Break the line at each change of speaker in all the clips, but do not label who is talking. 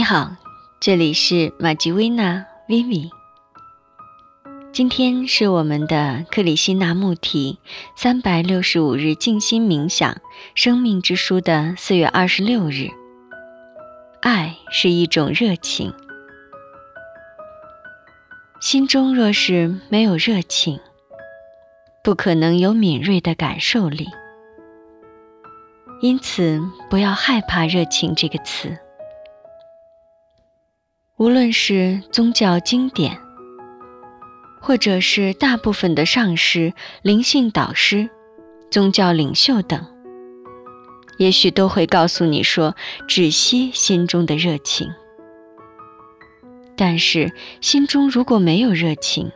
你好，这里是玛吉薇娜 Vivi。今天是我们的克里希那穆提三百六十五日静心冥想生命之书的四月二十六日。爱是一种热情，心中若是没有热情，不可能有敏锐的感受力。因此，不要害怕“热情”这个词。无论是宗教经典，或者是大部分的上师、灵性导师、宗教领袖等，也许都会告诉你说：“止息心中的热情。”但是，心中如果没有热情，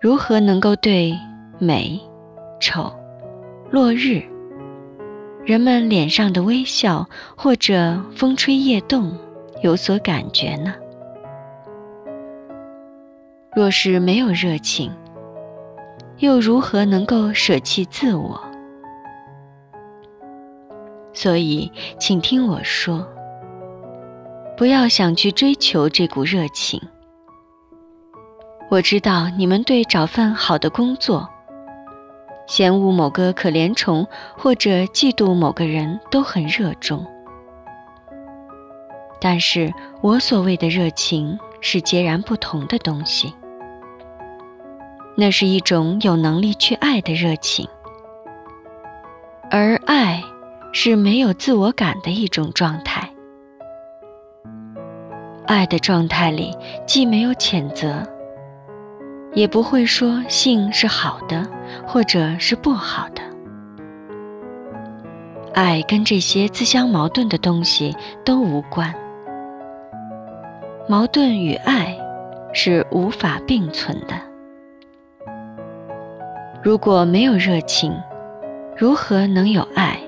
如何能够对美、丑、落日？人们脸上的微笑，或者风吹叶动，有所感觉呢？若是没有热情，又如何能够舍弃自我？所以，请听我说，不要想去追求这股热情。我知道你们对找份好的工作。嫌恶某个可怜虫，或者嫉妒某个人都很热衷，但是我所谓的热情是截然不同的东西。那是一种有能力去爱的热情，而爱是没有自我感的一种状态。爱的状态里既没有谴责。也不会说性是好的，或者是不好的。爱跟这些自相矛盾的东西都无关。矛盾与爱是无法并存的。如果没有热情，如何能有爱？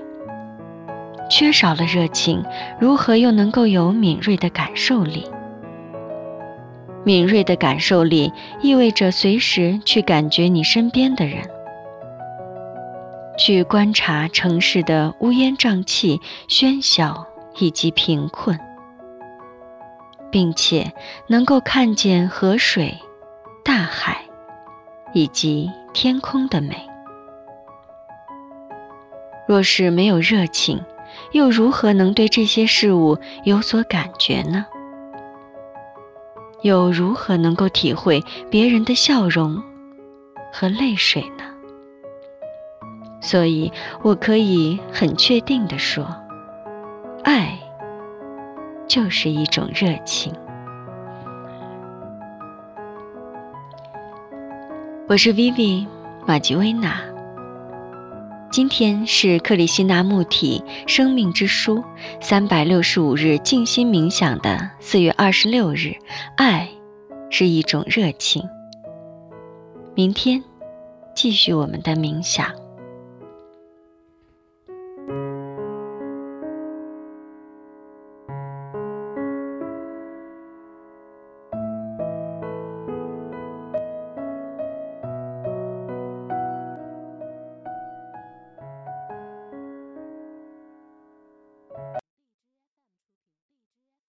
缺少了热情，如何又能够有敏锐的感受力？敏锐的感受力意味着随时去感觉你身边的人，去观察城市的乌烟瘴气、喧嚣以及贫困，并且能够看见河水、大海以及天空的美。若是没有热情，又如何能对这些事物有所感觉呢？又如何能够体会别人的笑容和泪水呢？所以我可以很确定地说，就是一种热情。我是 Vivi 马吉薇娜。今天是克里希那穆提生命之书三百六十五日静心冥想的四月二十六日。爱是一种热情。明天继续我们的冥想。